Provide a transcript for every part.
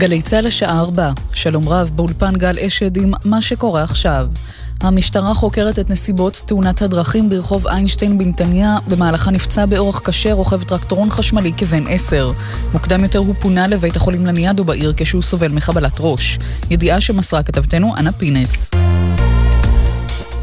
גלי צה"ל לשעה 4, שלום רב, באולפן גל אשד עם מה שקורה עכשיו. המשטרה חוקרת את נסיבות תאונת הדרכים ברחוב איינשטיין בנתניה, במהלכה נפצע באורח קשה רוכב טרקטורון חשמלי כבן עשר. מוקדם יותר הוא פונה לבית החולים לניאדו בעיר כשהוא סובל מחבלת ראש. ידיעה שמסרה כתבתנו אנה פינס.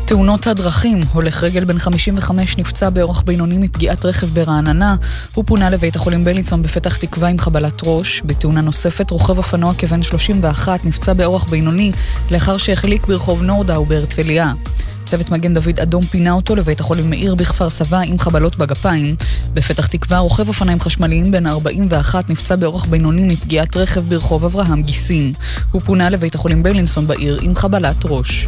תאונות הדרכים, הולך רגל בן 55 נפצע באורח בינוני מפגיעת רכב ברעננה, הוא פונה לבית החולים בלינסון בפתח תקווה עם חבלת ראש. בתאונה נוספת, רוכב אופנוע כבן 31 נפצע באורח בינוני לאחר שהחליק ברחוב נורדאו בהרצליה. צוות מגן דוד אדום פינה אותו לבית החולים מאיר בכפר סבא עם חבלות בגפיים. בפתח תקווה רוכב אופניים חשמליים בן 41 נפצע באורח בינוני מפגיעת רכב ברחוב אברהם גיסין. הוא פונה לבית החולים בלינסון בעיר עם חבלת ראש.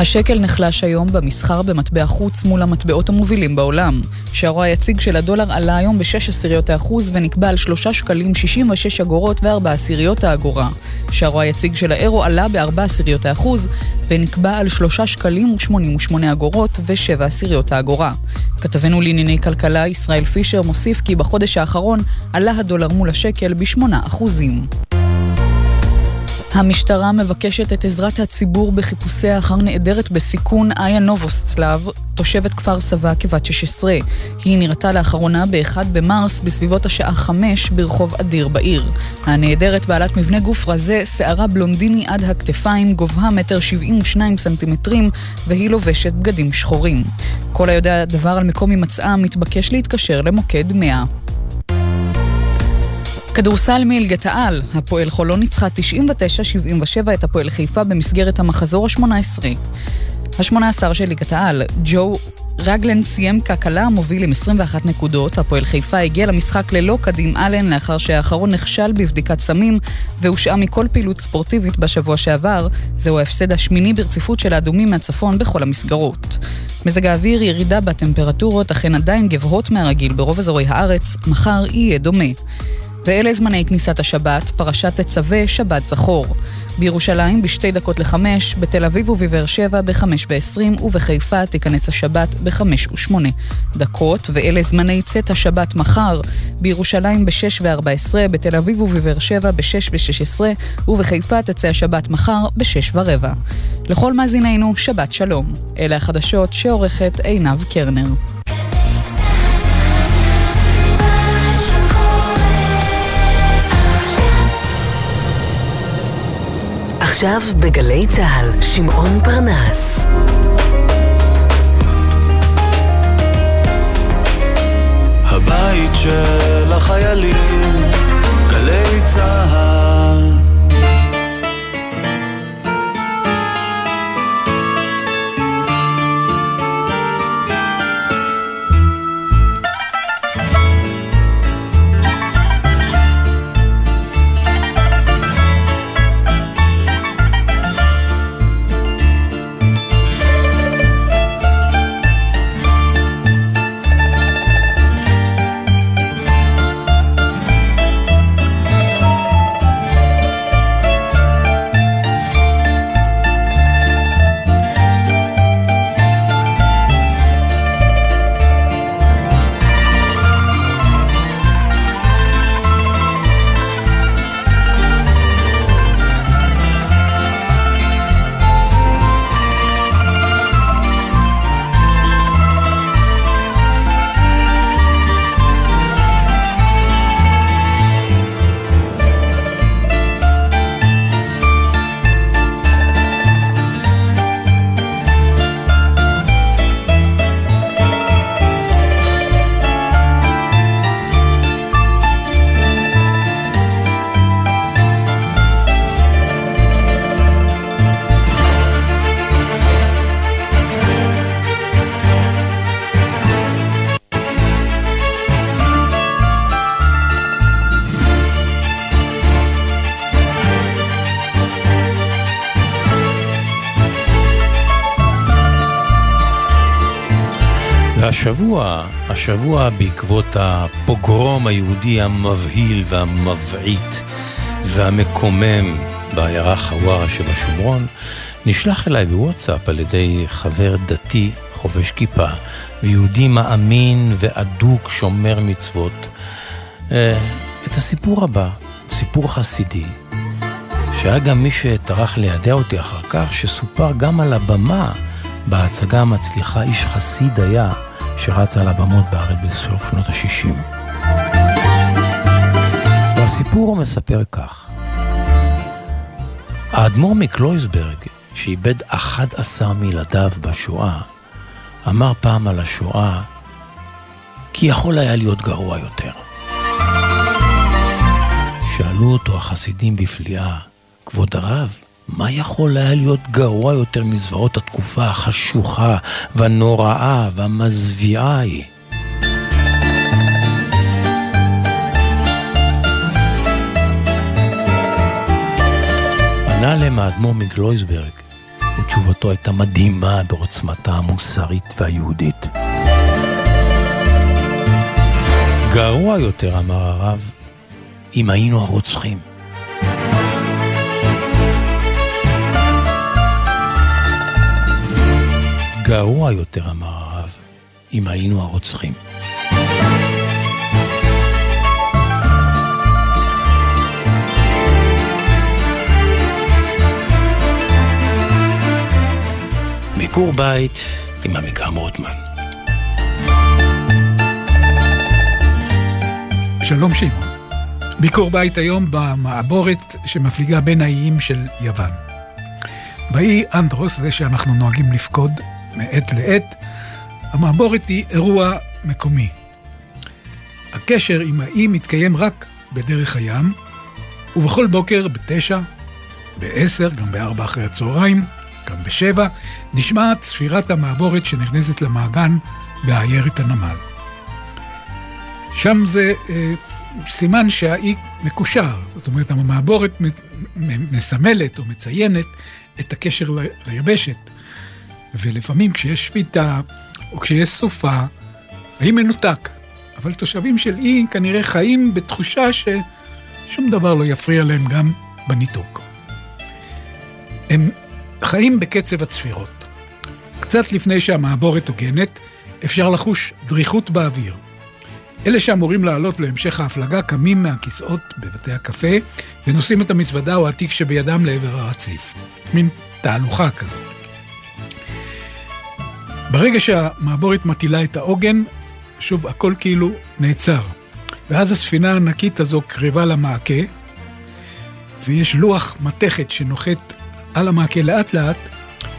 השקל נחלש היום במסחר במטבע חוץ מול המטבעות המובילים בעולם. שערו היציג של הדולר עלה היום ב-6 עשיריות האחוז ונקבע על 3 שקלים 66 אגורות ו-4 עשיריות האגורה. שערו היציג של האירו עלה ב-4 עשיריות האחוז ונקבע על 3 שקלים ו-88 אגורות ו-7 עשיריות האגורה. כתבנו לענייני כלכלה ישראל פישר מוסיף כי בחודש האחרון עלה הדולר מול השקל ב-8 אחוזים. המשטרה מבקשת את עזרת הציבור בחיפושיה אחר נעדרת בסיכון איה נובוסצלב, תושבת כפר סבא כבת 16. היא נראתה לאחרונה ב-1 במרס בסביבות השעה 5 ברחוב אדיר בעיר. הנעדרת בעלת מבנה גוף רזה, שערה בלונדיני עד הכתפיים, גובהה מטר 72 סנטימטרים, והיא לובשת בגדים שחורים. כל היודע דבר על מקום הימצאה מתבקש להתקשר למוקד 100. כדורסל מליגת העל, הפועל חולון ניצחה 99-77 את הפועל חיפה במסגרת המחזור ה-18. ה-18 של ליגת העל, ג'ו רגלן סיים כקלה מוביל עם 21 נקודות, הפועל חיפה הגיע למשחק ללא קדים אלן לאחר שהאחרון נכשל בבדיקת סמים והושעה מכל פעילות ספורטיבית בשבוע שעבר, זהו ההפסד השמיני ברציפות של האדומים מהצפון בכל המסגרות. מזג האוויר ירידה בטמפרטורות אכן עדיין גבוהות מהרגיל ברוב אזורי הארץ, מחר יהיה דומה. ואלה זמני כניסת השבת, פרשת תצווה, שבת זכור. בירושלים בשתי דקות לחמש, בתל אביב ובבאר שבע בחמש ועשרים, ובחיפה תיכנס השבת בחמש ושמונה דקות, ואלה זמני צאת השבת מחר, בירושלים בשש וארבע עשרה, בתל אביב ובבאר שבע בשש ושש עשרה, ובחיפה תצא השבת מחר בשש ורבע. לכל מאזינינו, שבת שלום. אלה החדשות שעורכת עינב קרנר. עכשיו בגלי צה"ל, שמעון פרנס. הבית של החיילים, גלי צה"ל השבוע, השבוע בעקבות הפוגרום היהודי המבהיל והמבעית והמקומם בעיירה חווארה שבשומרון, נשלח אליי בוואטסאפ על ידי חבר דתי חובש כיפה ויהודי מאמין ואדוק שומר מצוות אה, את הסיפור הבא. סיפור חסידי, שהיה גם מי שטרח לידע אותי אחר כך, שסופר גם על הבמה בהצגה המצליחה איש חסיד היה, שרץ על הבמות בארץ בסוף שנות ה-60. והסיפור מספר כך: האדמו"ר מקלויסברג, שאיבד 11 מילדיו בשואה, אמר פעם על השואה, כי יכול היה להיות גרוע יותר. שאלו אותו החסידים בפליאה, כבוד הרב, מה יכול היה להיות גרוע יותר מזוועות התקופה החשוכה והנוראה והמזוויעה ההיא? ענה להם האדמו"ר מגלויסברג, ותשובתו הייתה מדהימה בעוצמתה המוסרית והיהודית. גרוע יותר, אמר הרב, אם היינו הרוצחים. גרוע יותר, אמר הרב, אם היינו הרוצחים. ביקור בית עם עמיגה מורטמן. שלום שמעון. ביקור בית היום במעבורת שמפליגה בין האיים של יוון. באי אנדרוס, זה שאנחנו נוהגים לפקוד מעת לעת, המעבורת היא אירוע מקומי. הקשר עם האי מתקיים רק בדרך הים, ובכל בוקר בתשע, בעשר, גם בארבע אחרי הצהריים, גם בשבע, נשמעת ספירת המעבורת שנכנסת למעגן בעיירת הנמל. שם זה אה, סימן שהאי מקושר, זאת אומרת, המעבורת מסמלת או מציינת את הקשר ליבשת. ולפעמים כשיש שביתה או כשיש סופה, האי מנותק. אבל תושבים של אי כנראה חיים בתחושה ששום דבר לא יפריע להם גם בניתוק. הם חיים בקצב הצפירות. קצת לפני שהמעבורת הוגנת, אפשר לחוש דריכות באוויר. אלה שאמורים לעלות להמשך ההפלגה קמים מהכיסאות בבתי הקפה ונושאים את המזוודה או התיק שבידם לעבר הרציף. מין תהלוכה כזאת. ברגע שהמעבורת מטילה את העוגן, שוב, הכל כאילו נעצר. ואז הספינה הענקית הזו קרבה למעקה, ויש לוח מתכת שנוחת על המעקה לאט לאט,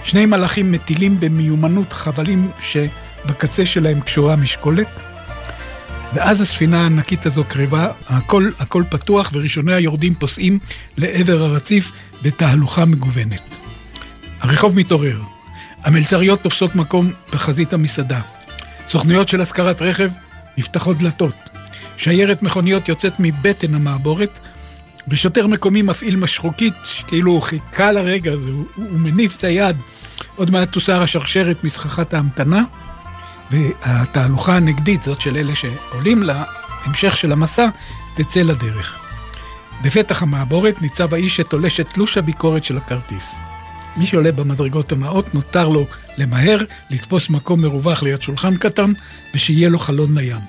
שני מלאכים מטילים במיומנות חבלים שבקצה שלהם קשורה משקולת, ואז הספינה הענקית הזו קרבה, הכל, הכל פתוח, וראשוני היורדים פוסעים לעבר הרציף בתהלוכה מגוונת. הרחוב מתעורר. המלצריות תופסות מקום בחזית המסעדה. סוכנויות של השכרת רכב נפתחות דלתות. שיירת מכוניות יוצאת מבטן המעבורת, ושוטר מקומי מפעיל משרוקית, כאילו הוא חיכה לרגע הזה, הוא, הוא מניף את היד. עוד מעט תוסר השרשרת מסככת ההמתנה, והתהלוכה הנגדית, זאת של אלה שעולים להמשך של המסע, תצא לדרך. בפתח המעבורת ניצב האיש שתולש את תלוש הביקורת של הכרטיס. מי שעולה במדרגות הנאות נותר לו למהר, לתפוס מקום מרווח ליד שולחן קטן, ושיהיה לו חלון לים.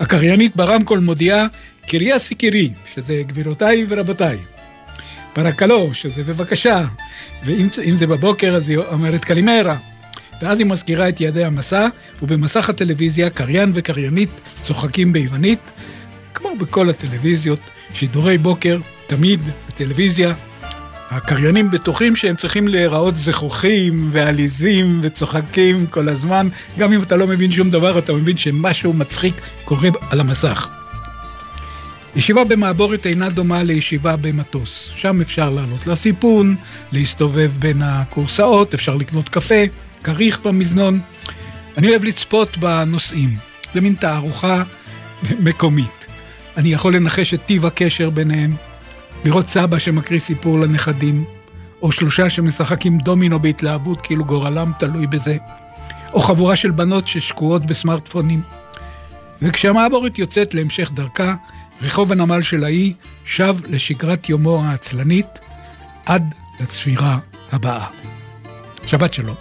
הקריינית ברמקול מודיעה קריה סיקירי, שזה גבירותיי ורבותיי. פרקלו, שזה בבקשה, ואם זה בבוקר אז היא אומרת קלימרה. ואז היא מזכירה את יעדי המסע, ובמסך הטלוויזיה קריין וקריינית צוחקים ביוונית, כמו בכל הטלוויזיות, שידורי בוקר, תמיד בטלוויזיה, הקריינים בטוחים שהם צריכים להיראות זכוכים ועליזים וצוחקים כל הזמן. גם אם אתה לא מבין שום דבר, אתה מבין שמשהו מצחיק קורה על המסך. ישיבה במעבורת אינה דומה לישיבה במטוס. שם אפשר לעלות לסיפון, להסתובב בין הכורסאות, אפשר לקנות קפה, כריך במזנון. אני אוהב לצפות בנושאים. זה מין תערוכה מקומית. אני יכול לנחש את טיב הקשר ביניהם, לראות סבא שמקריא סיפור לנכדים, או שלושה שמשחקים דומינו בהתלהבות כאילו גורלם תלוי בזה, או חבורה של בנות ששקועות בסמארטפונים. וכשהמעבורת יוצאת להמשך דרכה, רחוב הנמל של האי שב לשגרת יומו העצלנית עד לצפירה הבאה. שבת שלום.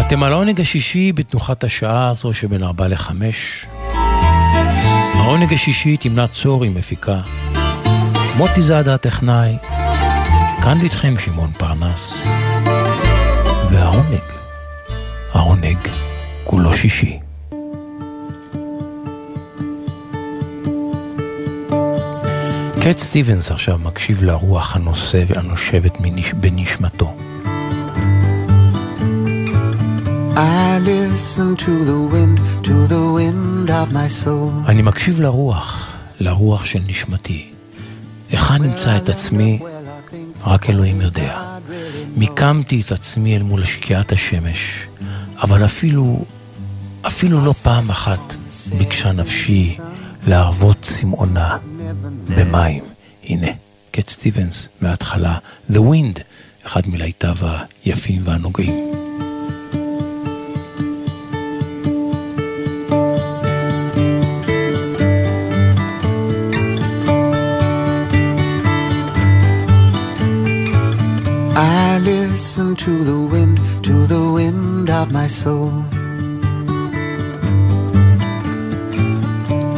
אתם על העונג השישי בתנוחת השעה הזו שבין ארבע לחמש. העונג השישי צור היא מפיקה. מוטי זאדה הטכנאי, כאן איתכם שמעון פרנס. והעונג, העונג כולו שישי. קט סטיבנס עכשיו מקשיב לרוח הנושא והנושבת בנשמתו. אני מקשיב לרוח, לרוח של נשמתי. היכן נמצא את עצמי, רק אלוהים יודע. מיקמתי את עצמי אל מול שקיעת השמש, אבל אפילו, אפילו לא פעם אחת ביקשה נפשי להרוות צמאונה במים. הנה, קט סטיבנס מההתחלה, The Wind, אחד מלהיטיו היפים והנוגעים. Listen to the wind, to the wind of my soul.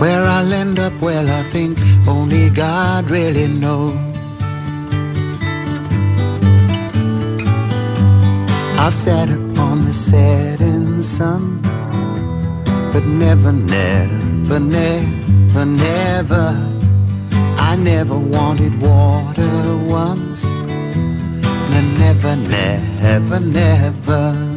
Where I'll end up, well, I think only God really knows. I've sat upon the setting sun, but never, never, never, never. I never wanted water once never, never, never.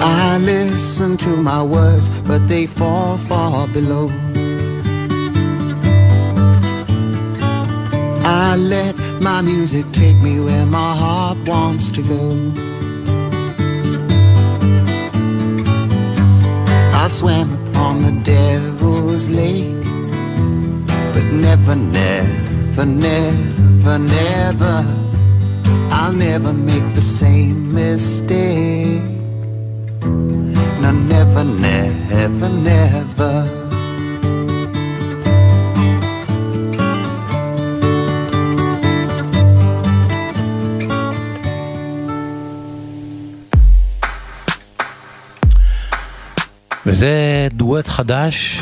I listen to my words, but they fall far below. I let my music take me where my heart wants to go. I swam upon the devil's lake. But never, never, never, never, I'll never make the same mistake. No, never, never, never. וזה דואט חדש,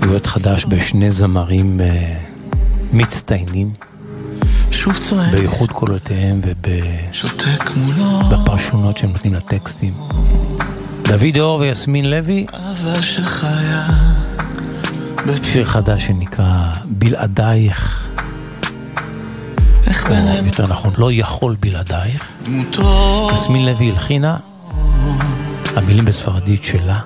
דואט חדש בשני זמרים uh, מצטיינים, באיכות קולותיהם ובפרשונות שהם נותנים לטקסטים. דוד אור ויסמין לוי, שיר חדש שנקרא בלעדייך. או יותר נכון, לא יכול בלעדייך. יסמין לוי הלחינה. המילים בספרדית שלה,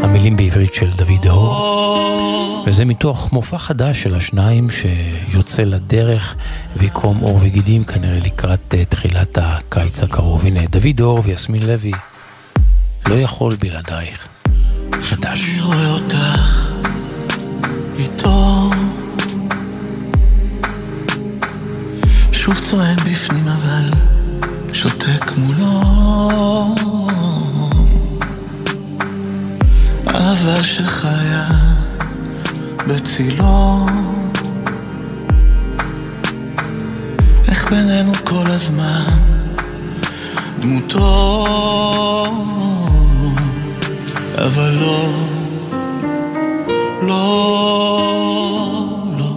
המילים בעברית של דוד אור, וזה מתוך מופע חדש של השניים שיוצא לדרך ויקרום עור וגידים כנראה לקראת uh, תחילת הקיץ הקרוב. הנה, דוד אור ויסמין לוי, לא יכול בלעדייך. חדש. אני רואה אותך איתו שוב צועק בפנים אבל שותק מולו אהבה שחיה בצילו איך בינינו כל הזמן דמותו אבל לא, לא, לא,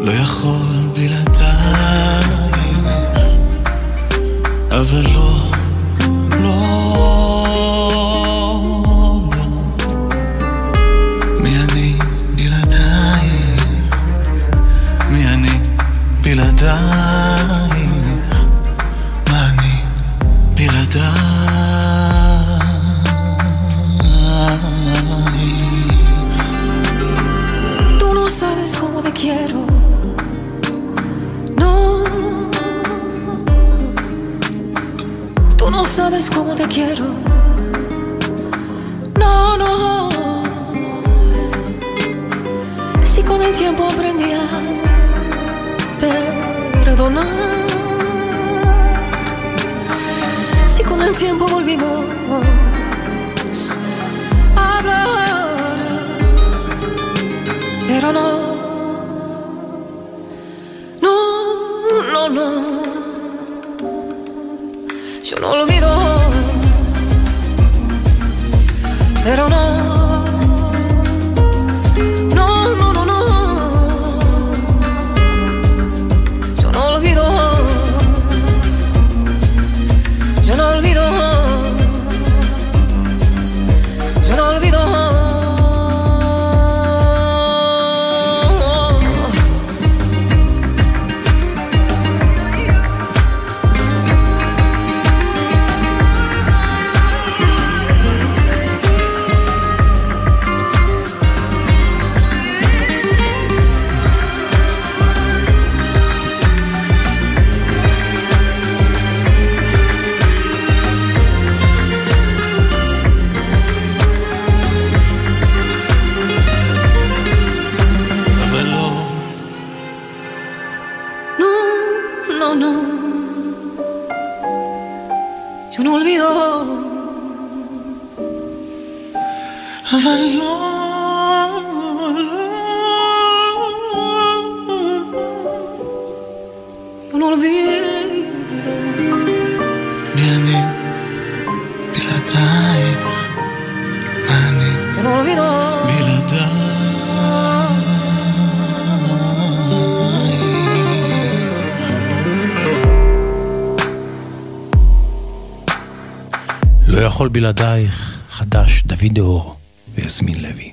לא יכול בלעדייך אבל לא Tú no sabes cómo te quiero. No. Tú no sabes cómo te quiero. No, no. Si con el tiempo aprendí Si con el tiempo volvimos a hablar, pero no, no, no, no. yo no olvido, pero יכול בלעדייך, חדש, דוד דהור ויסמין לוי.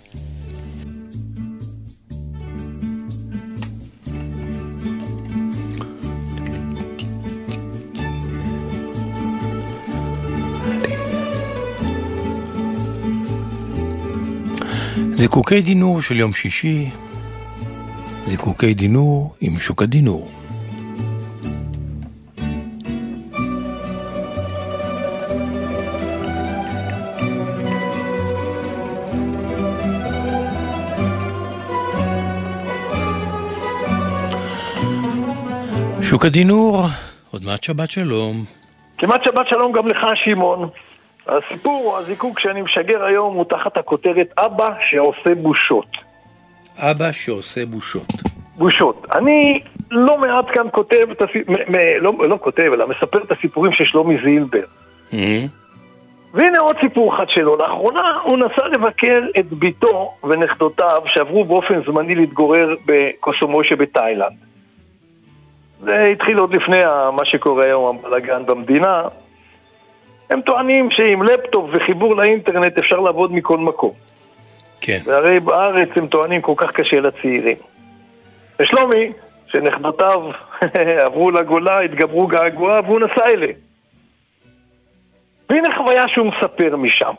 זיקוקי דינור של יום שישי, זיקוקי דינור עם שוק הדינור. שוק הדינור, עוד מעט שבת שלום. כמעט שבת שלום גם לך, שמעון. הסיפור הזיקוק שאני משגר היום הוא תחת הכותרת אבא שעושה בושות. אבא שעושה בושות. בושות. אני לא מעט כאן כותב, את הסי... מ- מ- לא, לא כותב, אלא מספר את הסיפורים של שלומי זילבר. אה? והנה עוד סיפור אחד שלו. לאחרונה הוא נסע לבקר את בתו ונכדותיו שעברו באופן זמני להתגורר בקוסומו שבתאילנד. זה התחיל עוד לפני מה שקורה היום, הבלאגן במדינה. הם טוענים שעם לפטופ וחיבור לאינטרנט אפשר לעבוד מכל מקום. כן. והרי בארץ הם טוענים כל כך קשה לצעירים. ושלומי, שנכדותיו עברו לגולה, התגברו געגועיו, והוא נסע אליהם. והנה חוויה שהוא מספר משם.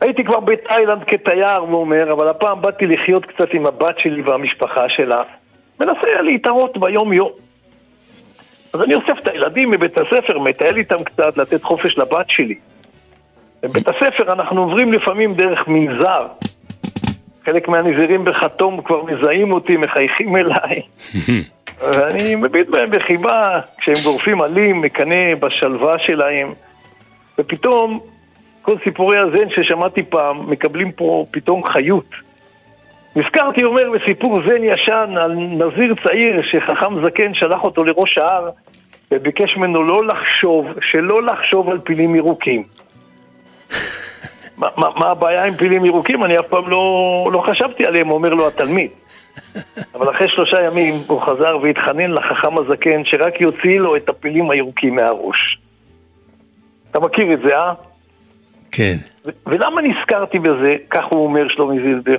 הייתי כבר בתאילנד כתייר, הוא אומר, אבל הפעם באתי לחיות קצת עם הבת שלי והמשפחה שלה. מנסה להתערות ביום-יום. אז אני אוסף את הילדים מבית הספר, מטייל איתם קצת, לתת חופש לבת שלי. בבית הספר אנחנו עוברים לפעמים דרך מנזר. חלק מהנזירים בחתום כבר מזהים אותי, מחייכים אליי. ואני מביט בהם בחיבה, כשהם גורפים עלים, מקנא בשלווה שלהם. ופתאום, כל סיפורי הזן ששמעתי פעם, מקבלים פה פתאום חיות. נזכרתי, אומר, בסיפור זן ישן על נזיר צעיר שחכם זקן שלח אותו לראש ההר וביקש ממנו לא לחשוב, שלא לחשוב על פילים ירוקים. מה, מה, מה הבעיה עם פילים ירוקים? אני אף פעם לא, לא חשבתי עליהם, אומר לו התלמיד. אבל אחרי שלושה ימים הוא חזר והתחנן לחכם הזקן שרק יוציא לו את הפילים הירוקים מהראש. אתה מכיר את זה, אה? כן. ו- ולמה נזכרתי בזה, כך הוא אומר שלומי זילבר?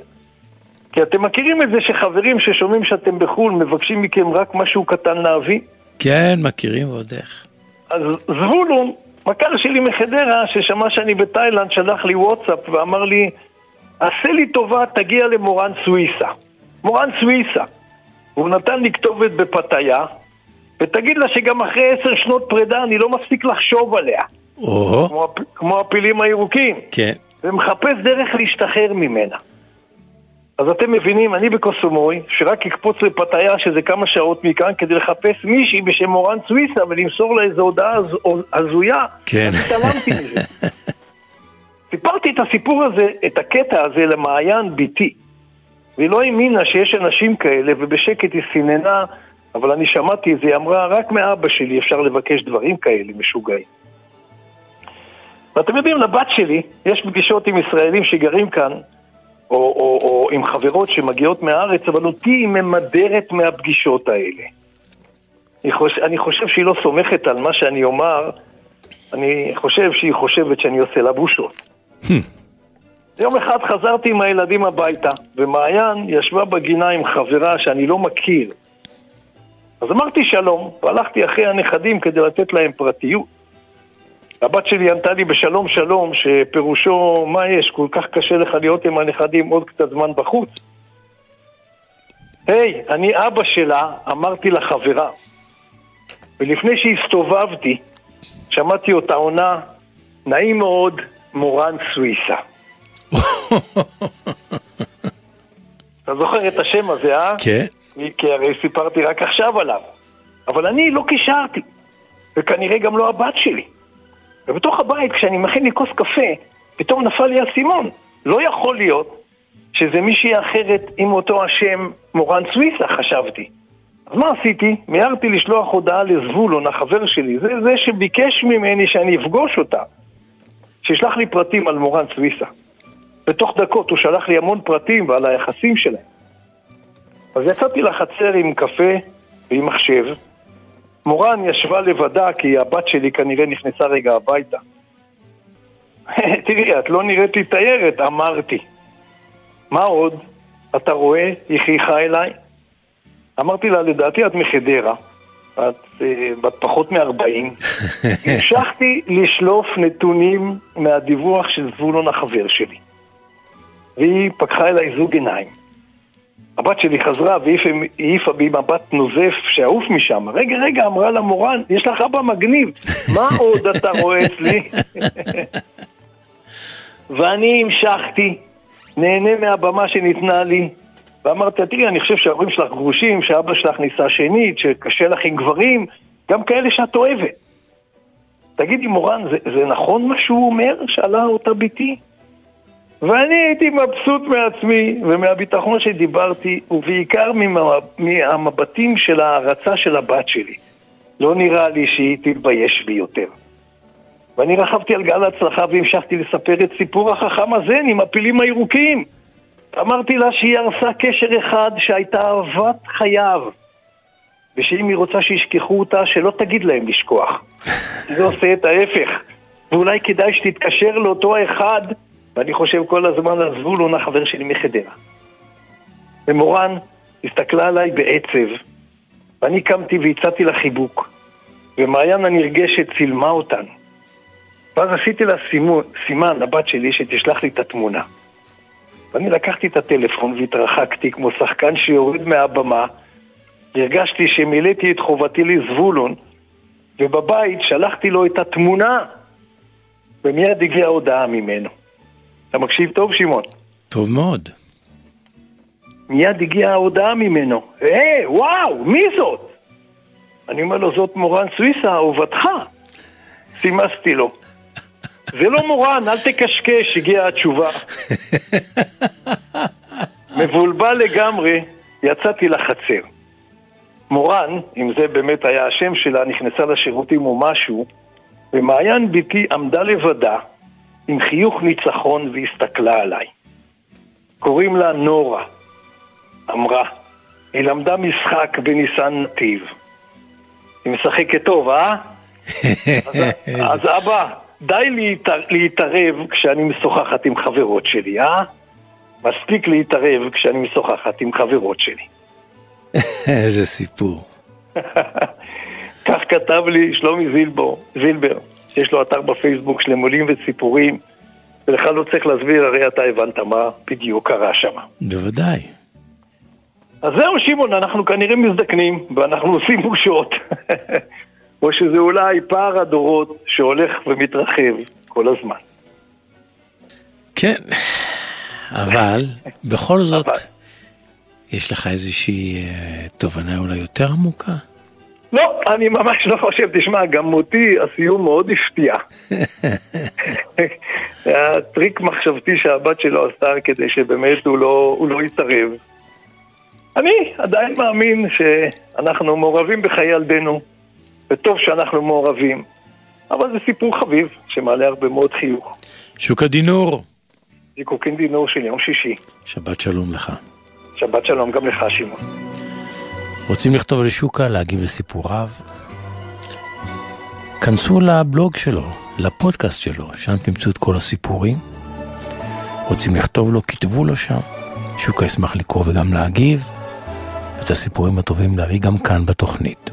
כי אתם מכירים את זה שחברים ששומעים שאתם בחו"ל מבקשים מכם רק משהו קטן להביא? כן, מכירים ועוד איך. אז זבולון, מכר שלי מחדרה, ששמע שאני בתאילנד, שלח לי וואטסאפ ואמר לי, עשה לי טובה, תגיע למורן סוויסה. מורן סוויסה. הוא נתן לי כתובת בפתיה, ותגיד לה שגם אחרי עשר שנות פרידה אני לא מפסיק לחשוב עליה, או, כמו, הפ... כמו הפילים הירוקים, כן. ומחפש דרך להשתחרר ממנה. אז אתם מבינים, אני בקוסומוי, שרק אקפוץ לפתיה שזה כמה שעות מכאן כדי לחפש מישהי בשם מורן סוויסה ולמסור לה איזו הודעה הז- הזויה, כן. התעלמתי מזה. סיפרתי את הסיפור הזה, את הקטע הזה למעיין ביתי. והיא לא האמינה שיש אנשים כאלה, ובשקט היא סיננה, אבל אני שמעתי את זה, היא אמרה, רק מאבא שלי אפשר לבקש דברים כאלה משוגעים. ואתם יודעים, לבת שלי יש פגישות עם ישראלים שגרים כאן, או, או, או עם חברות שמגיעות מהארץ, אבל אותי היא ממדרת מהפגישות האלה. אני חושב, אני חושב שהיא לא סומכת על מה שאני אומר, אני חושב שהיא חושבת שאני עושה לה בושות. יום אחד חזרתי עם הילדים הביתה, ומעיין ישבה בגינה עם חברה שאני לא מכיר. אז אמרתי שלום, והלכתי אחרי הנכדים כדי לתת להם פרטיות. הבת שלי ענתה לי בשלום שלום, שפירושו, מה יש, כל כך קשה לך להיות עם הנכדים עוד קצת זמן בחוץ? היי, hey, אני אבא שלה, אמרתי לחברה. ולפני שהסתובבתי, שמעתי אותה עונה, נעים מאוד, מורן סוויסה. אתה זוכר את השם הזה, אה? כן. כי הרי סיפרתי רק עכשיו עליו. אבל אני לא קישרתי, וכנראה גם לא הבת שלי. ובתוך הבית, כשאני מכין לי כוס קפה, פתאום נפל לי האסימון. לא יכול להיות שזה מישהי אחרת עם אותו השם מורן סוויסה, חשבתי. אז מה עשיתי? מיהרתי לשלוח הודעה לזבולון, החבר שלי, זה זה שביקש ממני שאני אפגוש אותה. שישלח לי פרטים על מורן סוויסה. בתוך דקות הוא שלח לי המון פרטים ועל היחסים שלהם. אז יצאתי לחצר עם קפה ועם מחשב. מורן ישבה לבדה כי הבת שלי כנראה נכנסה רגע הביתה. תראי, את לא נראית לי תיירת, אמרתי. מה עוד? אתה רואה? היא חייכה אליי. אמרתי לה, לדעתי את מחדרה. את אה, בת פחות מ-40. המשכתי לשלוף נתונים מהדיווח של זבולון החבר שלי. והיא פקחה אליי זוג עיניים. הבת שלי חזרה והעיפה בי מבט נוזף שעוף משם. רגע, רגע, אמרה לה מורן, יש לך אבא מגניב, מה עוד אתה רואה אצלי? ואני המשכתי, נהנה מהבמה שניתנה לי, ואמרתי, תראי, אני חושב שההורים שלך גרושים, שאבא שלך נישא שנית, שקשה לך עם גברים, גם כאלה שאת אוהבת. תגידי, מורן, זה, זה נכון מה שהוא אומר? שאלה אותה בתי. ואני הייתי מבסוט מעצמי ומהביטחון שדיברתי, ובעיקר מהמבטים של ההערצה של הבת שלי. לא נראה לי שהיא תתבייש בי יותר. ואני רכבתי על גל ההצלחה והמשכתי לספר את סיפור החכם הזן עם הפילים הירוקים. אמרתי לה שהיא הרסה קשר אחד שהייתה אהבת חייו, ושאם היא רוצה שישכחו אותה, שלא תגיד להם לשכוח. זה עושה את ההפך. ואולי כדאי שתתקשר לאותו האחד ואני חושב כל הזמן על זבולון, החבר שלי מחדרה. ומורן הסתכלה עליי בעצב, ואני קמתי והצעתי לה חיבוק, ומעיין הנרגשת צילמה אותנו. ואז עשיתי לה סימון, סימן לבת שלי שתשלח לי את התמונה. ואני לקחתי את הטלפון והתרחקתי כמו שחקן שיורד מהבמה, הרגשתי שמילאתי את חובתי לזבולון, ובבית שלחתי לו את התמונה, ומיד הגיעה הודעה ממנו. אתה מקשיב טוב, שמעון? טוב מאוד. מיד הגיעה ההודעה ממנו. היי, וואו, מי זאת? אני אומר לו, זאת מורן סוויסה, אהובתך. סימסתי לו. זה לא מורן, אל תקשקש, הגיעה התשובה. מבולבל לגמרי, יצאתי לחצר. מורן, אם זה באמת היה השם שלה, נכנסה לשירותים או משהו, ומעיין בתי עמדה לבדה, עם חיוך ניצחון והסתכלה עליי. קוראים לה נורה. אמרה, היא למדה משחק בניסן נתיב. היא משחקת טוב, אה? אז, אז אבא, די להתער, להתערב כשאני משוחחת עם חברות שלי, אה? מספיק להתערב כשאני משוחחת עם חברות שלי. איזה סיפור. כך כתב לי שלומי זילבור, זילבר. יש לו אתר בפייסבוק של אמולים וציפורים, ולך לא צריך להסביר, הרי אתה הבנת מה בדיוק קרה שם. בוודאי. אז זהו, שמעון, אנחנו כנראה מזדקנים, ואנחנו עושים בושות. או שזה אולי פער הדורות שהולך ומתרחב כל הזמן. כן, אבל בכל זאת, יש לך איזושהי אה, תובנה אולי יותר עמוקה? לא, אני ממש לא חושב, תשמע, גם אותי הסיום מאוד הפתיע. היה טריק מחשבתי שהבת שלו עשתה כדי שבאמת הוא לא, הוא לא יתערב. אני עדיין מאמין שאנחנו מעורבים בחיי ילדינו, וטוב שאנחנו מעורבים. אבל זה סיפור חביב שמעלה הרבה מאוד חיוך. שוקה דינור, זיקוקין דינור של יום שישי. שבת שלום לך. שבת שלום גם לך, שמעון. רוצים לכתוב לשוקה, להגיב לסיפוריו? כנסו לבלוג שלו, לפודקאסט שלו, שם תמצאו את כל הסיפורים. רוצים לכתוב לו, כתבו לו שם. שוקה ישמח לקרוא וגם להגיב. את הסיפורים הטובים להביא גם כאן בתוכנית.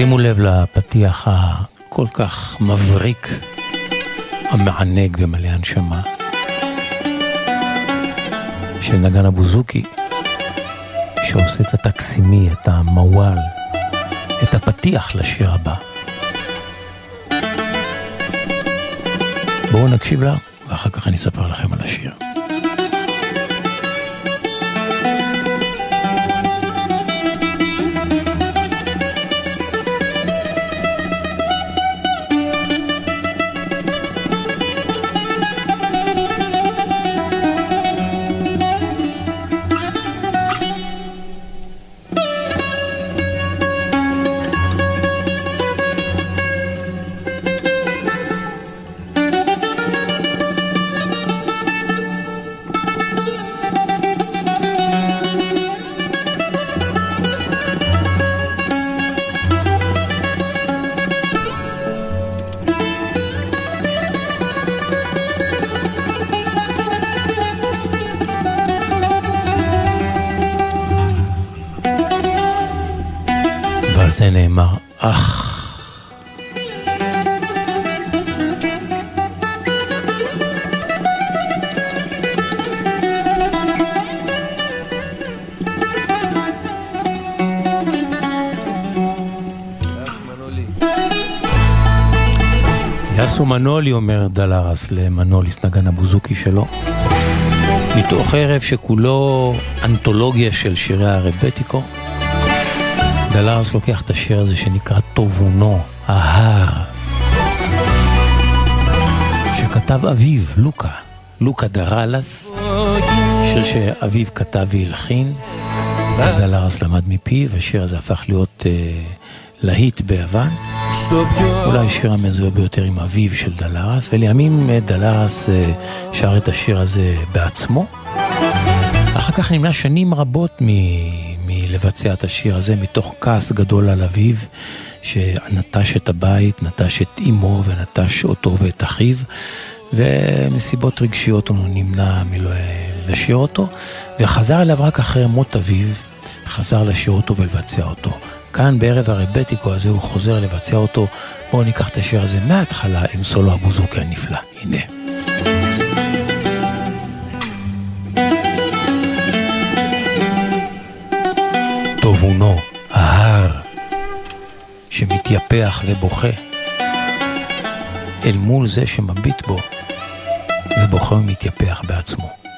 שימו לב לפתיח הכל כך מבריק, המענג ומלא הנשמה של נגן אבוזוקי, שעושה את הטקסימי, את המוואל, את הפתיח לשיר הבא. בואו נקשיב לה, ואחר כך אני אספר לכם על השיר. מנולי, אומר דלרס למנוליס, נגן הבוזוקי שלו. מתוך ערב שכולו אנתולוגיה של שירי הרבטיקו. דלרס לוקח את השיר הזה שנקרא טובונו, ההר, שכתב אביו, לוקה, לוקה דרלס, שיר שאביו כתב והלחין, ודלרס למד מפיו, השיר הזה הפך להיות אה, להיט ביוון. אולי השיר המזוהה ביותר עם אביו של דלרס, ולימים אה, דלרס אה, שר את השיר הזה בעצמו. אחר כך נמנע שנים רבות מ... מלבצע את השיר הזה מתוך כעס גדול על אביו, שנטש את הבית, נטש את אמו ונטש אותו ואת אחיו, ומסיבות רגשיות הוא נמנע מלשיר אותו, וחזר אליו רק אחרי מות אביו, חזר לשיר אותו ולבצע אותו. כאן בערב הרבטיקו הזה הוא חוזר לבצע אותו, בואו ניקח את השיר הזה מההתחלה עם סולו הבוזוקי הנפלא, הנה. טובונו, ההר, שמתייפח ובוכה, אל מול זה שמביט בו, ובוכה ומתייפח בעצמו.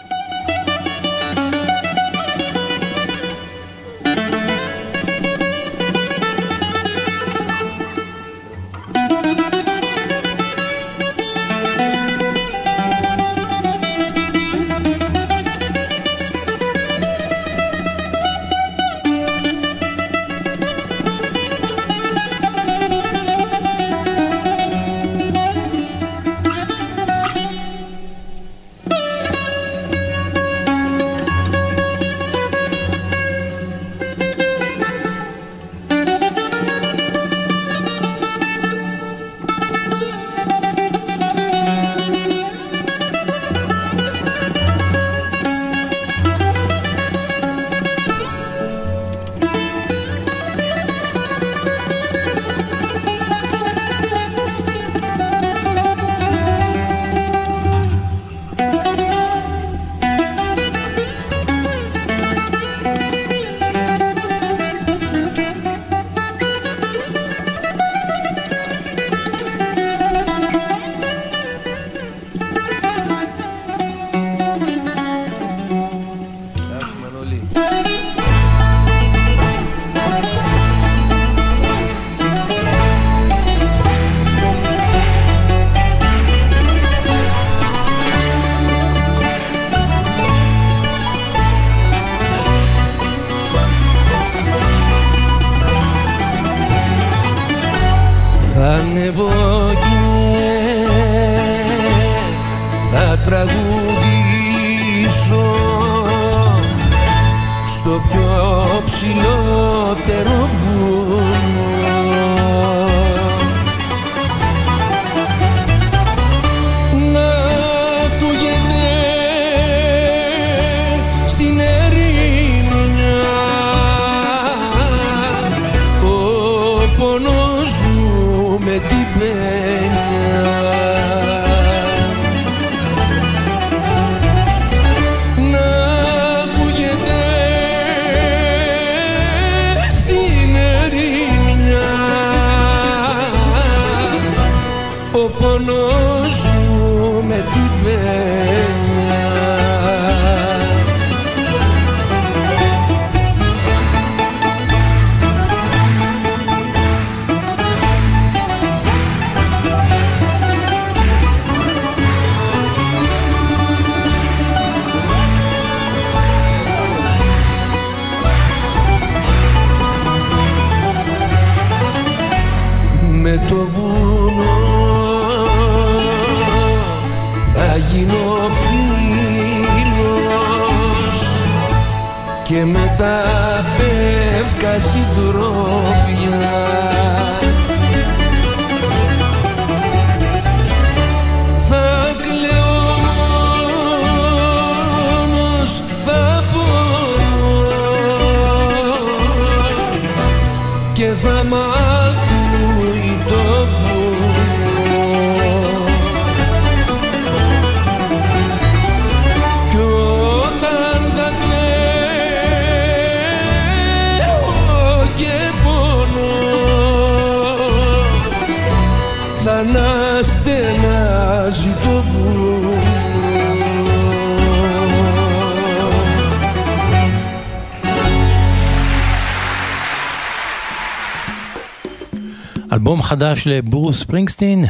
אלבום חדש לברוס ספרינגסטין,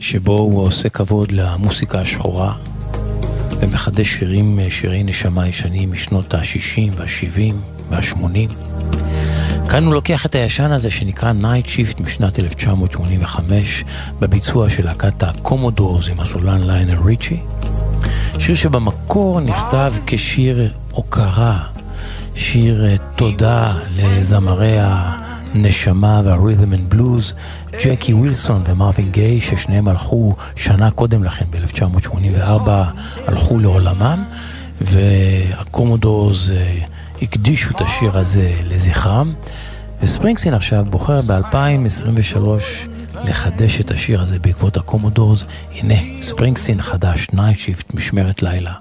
שבו הוא עושה כבוד למוסיקה השחורה ומחדש שירים, שירי נשמה ישנים משנות ה-60 וה-70 וה-80. כאן הוא לוקח את הישן הזה שנקרא Night Shift משנת 1985 בביצוע של להקת הקומודורס עם הסולן ליינר ריצ'י. שיר שבמקור נכתב כשיר הוקרה שיר אה, תודה לזמרי הנשמה והרית'ם אנד בלוז, ג'קי ווילסון ומרווין גיי, ששניהם הלכו שנה קודם לכן, ב-1984, הלכו לעולמם, והקומודורס אה, הקדישו את השיר הזה לזכרם, וספרינגסין עכשיו בוחר ב-2023 לחדש את השיר הזה בעקבות הקומודורס. הנה, ספרינגסין חדש, Nightshift, משמרת לילה.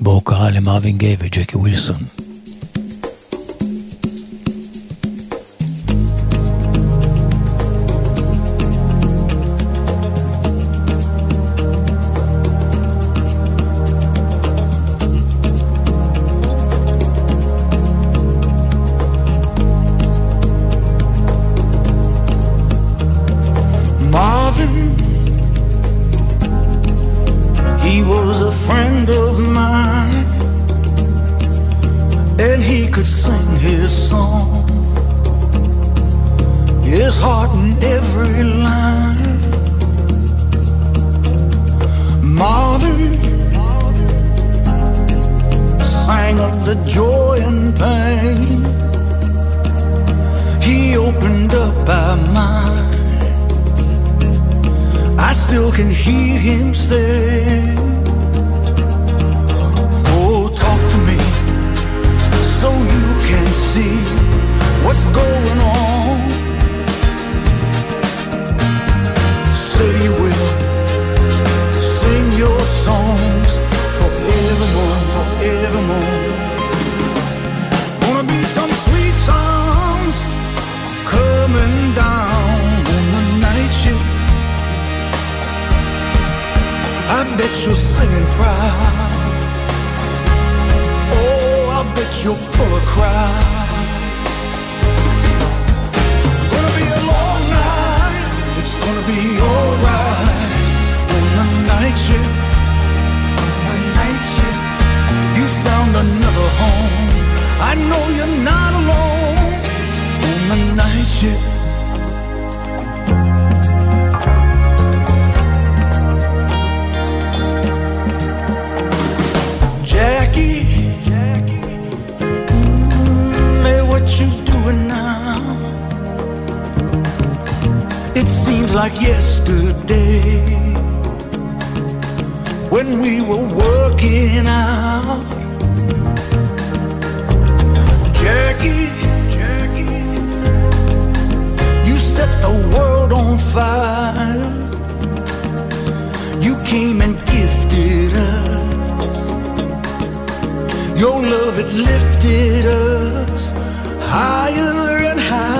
בהוקרה למרווין גיי וג'קי ווילסון. seems like yesterday when we were working out. Jackie, Jackie, you set the world on fire. You came and gifted us. Your love, had lifted us higher and higher.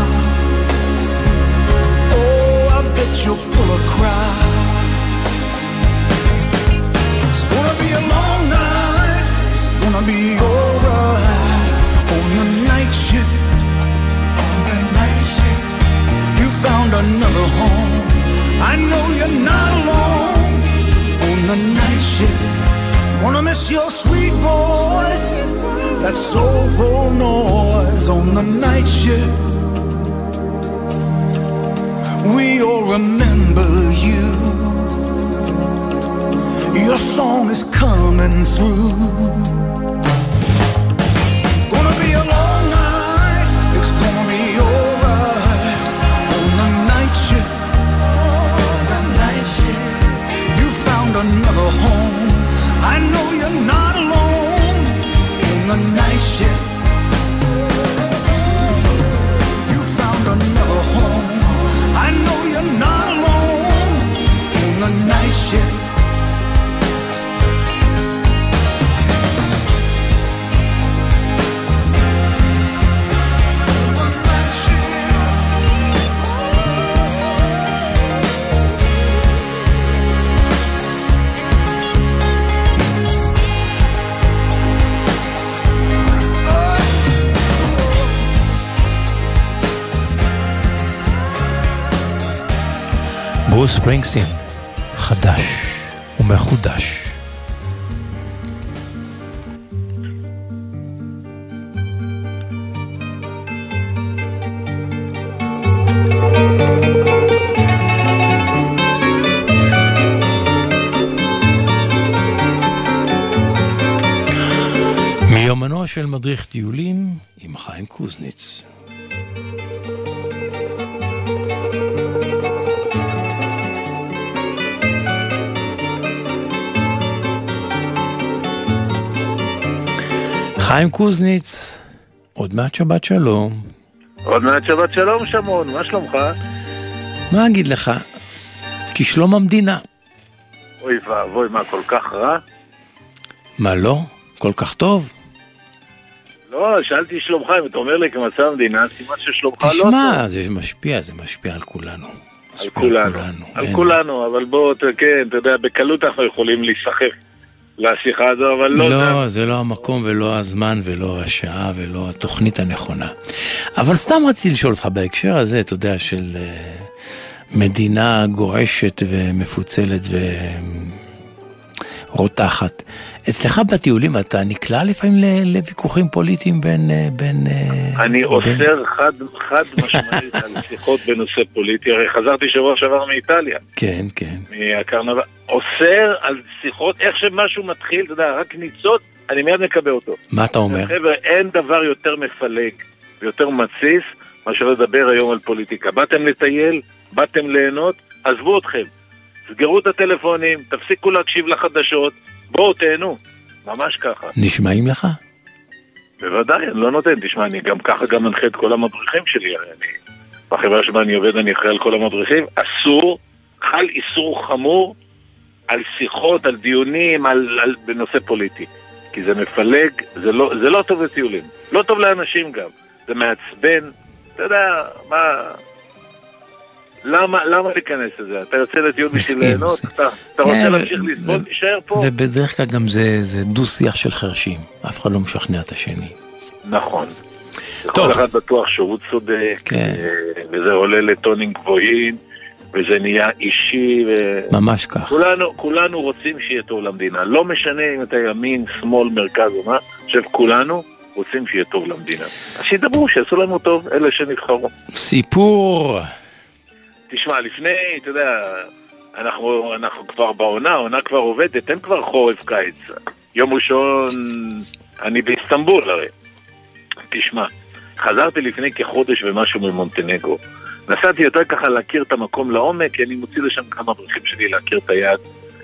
another home. I know you're not alone on the night shift. Wanna miss your sweet voice, that soulful noise on the night shift. We all remember you. Your song is coming through. 谢。ברוס ספרינגסטין, חדש ומחודש. של מדריך טיולים עם חיים קוזניץ. חיים קוזניץ, עוד מעט שבת שלום. עוד מעט שבת שלום, שמעון, מה שלומך? מה אגיד לך? כשלום המדינה. אוי ואבוי, מה, כל כך רע? מה לא? כל כך טוב? לא, שאלתי שלומך, אם אתה אומר לי כמצב המדינה, סימן ששלומך לא טוב. תשמע, זה משפיע, זה משפיע על כולנו. על כולנו, על כולנו, אבל בוא, כן, אתה יודע, בקלות אנחנו יכולים להיסחף לשיחה הזו, אבל לא, לא, זה לא המקום ולא הזמן ולא השעה ולא התוכנית הנכונה. אבל סתם רציתי לשאול אותך בהקשר הזה, אתה יודע, של אה, מדינה גועשת ומפוצלת ורותחת. אצלך בטיולים אתה נקלע לפעמים לוויכוחים פוליטיים בין... אה, בין אה, אני בין- אוסר חד, חד משמעית על שיחות בנושא פוליטי, הרי חזרתי שבוע שעבר מאיטליה, כן, כן. מהקרנבל, אוסר על שיחות, איך שמשהו מתחיל, אתה יודע, רק ניצוץ, אני מיד מקבל אותו. מה אתה אומר? חבר'ה, אין דבר יותר מפלג ויותר מתסיס מאשר לדבר היום על פוליטיקה. באתם לטייל, באתם ליהנות, עזבו אתכם. סגרו את הטלפונים, תפסיקו להקשיב לחדשות, בואו תהנו. ממש ככה. נשמעים לך? בוודאי, אני לא נותן. תשמע, אני גם ככה גם מנחה את כל המדריכים שלי. אני, בחברה שבה אני עובד, אני אחראי על כל המדריכים. אסור, חל איסור חמור על שיחות, על דיונים, על, על, בנושא פוליטי. כי זה מפלג, זה לא, זה לא טוב לטיולים. לא טוב לאנשים גם. זה מעצבן. אתה יודע, מה... למה, למה להיכנס לזה? אתה יוצא לטיול בשביל ליהנות? אתה, אתה רוצה כן, להמשיך ו- לסבול? ו- תישאר פה. ובדרך כלל גם זה, זה דו-שיח של חרשים, אף אחד לא משכנע את השני. נכון. טוב. כל אחד בטוח שהוא צודק, כן. אה, וזה עולה לטונים גבוהים, וזה נהיה אישי, ממש כך. וכולנו כולנו רוצים שיהיה טוב למדינה. לא משנה אם אתה ימין, שמאל, מרכז או מה, אני חושב כולנו רוצים שיהיה טוב למדינה. אז שידברו, שיעשו לנו טוב, אלה שנבחרו. סיפור. תשמע, לפני, אתה יודע, אנחנו, אנחנו כבר בעונה, העונה כבר עובדת, אין כבר חורף קיץ. יום ראשון, אני באיסטנבול הרי. תשמע, חזרתי לפני כחודש ומשהו ממונטנגו. נסעתי יותר ככה להכיר את המקום לעומק, כי אני מוציא לשם כמה דרכים שלי להכיר את היעד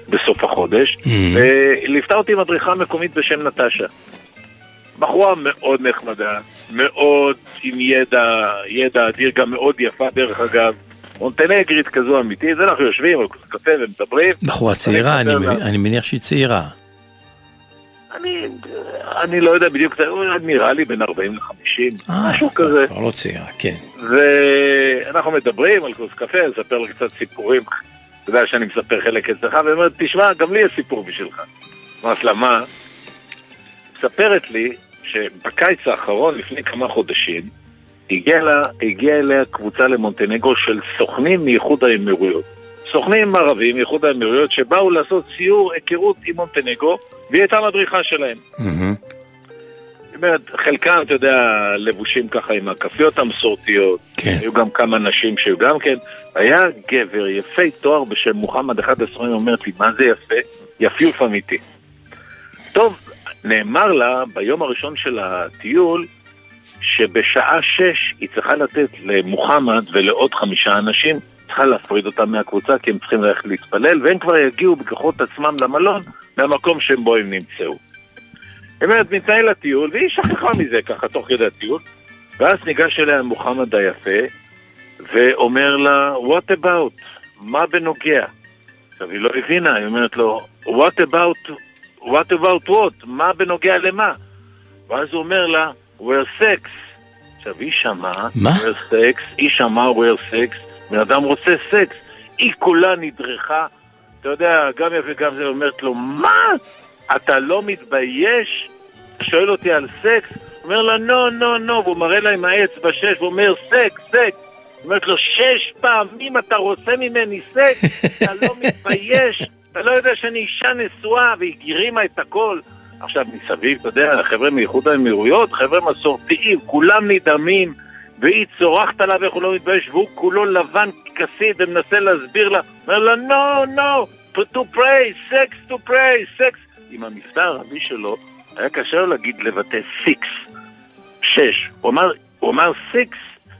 בסוף החודש. וליוותה אותי מדריכה מקומית בשם נטשה. בחורה מאוד נחמדה, מאוד עם ידע, ידע אדיר, גם מאוד יפה דרך אגב. מונטנגרית כזו אמיתית, אנחנו יושבים על כוס קפה ומדברים. בחורה צעירה, אני, אני מניח שהיא צעירה. אני, אני לא יודע בדיוק, הוא נראה לי בין 40 ל-50, אה, משהו כזה. כבר לא צעירה, כן. ואנחנו מדברים על כוס קפה, אני אספר לה קצת סיפורים. אתה יודע שאני מספר חלק אצלך, והיא אומרת, תשמע, גם לי יש סיפור בשבילך. אמרתי לה, מה? מספרת לי שבקיץ האחרון, לפני כמה חודשים, הגיעה אליה קבוצה למונטנגו של סוכנים מאיחוד האמירויות. סוכנים ערבים מאיחוד האמירויות שבאו לעשות סיור היכרות עם מונטנגו, והיא הייתה מדריכה שלהם. זאת אומרת, חלקם, אתה יודע, לבושים ככה עם הכפיות המסורתיות. כן. היו גם כמה נשים שהיו גם כן. היה גבר יפה תואר בשם מוחמד, אחד הספרים אומרת לי, מה זה יפה? יפיוף אמיתי. טוב, נאמר לה ביום הראשון של הטיול, שבשעה שש היא צריכה לתת למוחמד ולעוד חמישה אנשים, צריכה להפריד אותם מהקבוצה כי הם צריכים ללכת להתפלל, והם כבר יגיעו בכוחות עצמם למלון מהמקום שבו הם נמצאו. זאת אומרת, מתנהל הטיול, והיא שכחה מזה ככה תוך כדי הטיול, ואז ניגש אליה מוחמד היפה, ואומר לה, what about? מה בנוגע? עכשיו, היא לא הבינה, היא אומרת לו, what about, what about what? מה בנוגע למה? ואז הוא אומר לה, we're sex. עכשיו, היא שמעה, מה? we're sex, היא שמעה we're sex, בן אדם רוצה סקס. היא כולה נדרכה, אתה יודע, גם יפה גם זה, אומרת לו, מה? אתה לא מתבייש? שואל אותי על סקס? אומר לה, נו, נו, נו, והוא מראה לה עם האצבע שש, ואומר, סקס, סקס. אומרת לו, שש פעמים אתה רוצה ממני סקס? אתה לא מתבייש? אתה לא יודע שאני אישה נשואה, והיא הרימה את הכל. עכשיו, מסביב, אתה יודע, חבר'ה מאיחוד האמירויות, חבר'ה מסורתיים, כולם נדהמים, והיא צורחת עליו איך הוא לא מתבייש, והוא כולו לבן כסיד ומנסה להסביר לה, אומר לה, no, no, to pray, sex to pray, sex. עם המבטא הערבי שלו, היה קשה לו להגיד לבטא סיקס, שש. הוא אמר, הוא אמר סיקס,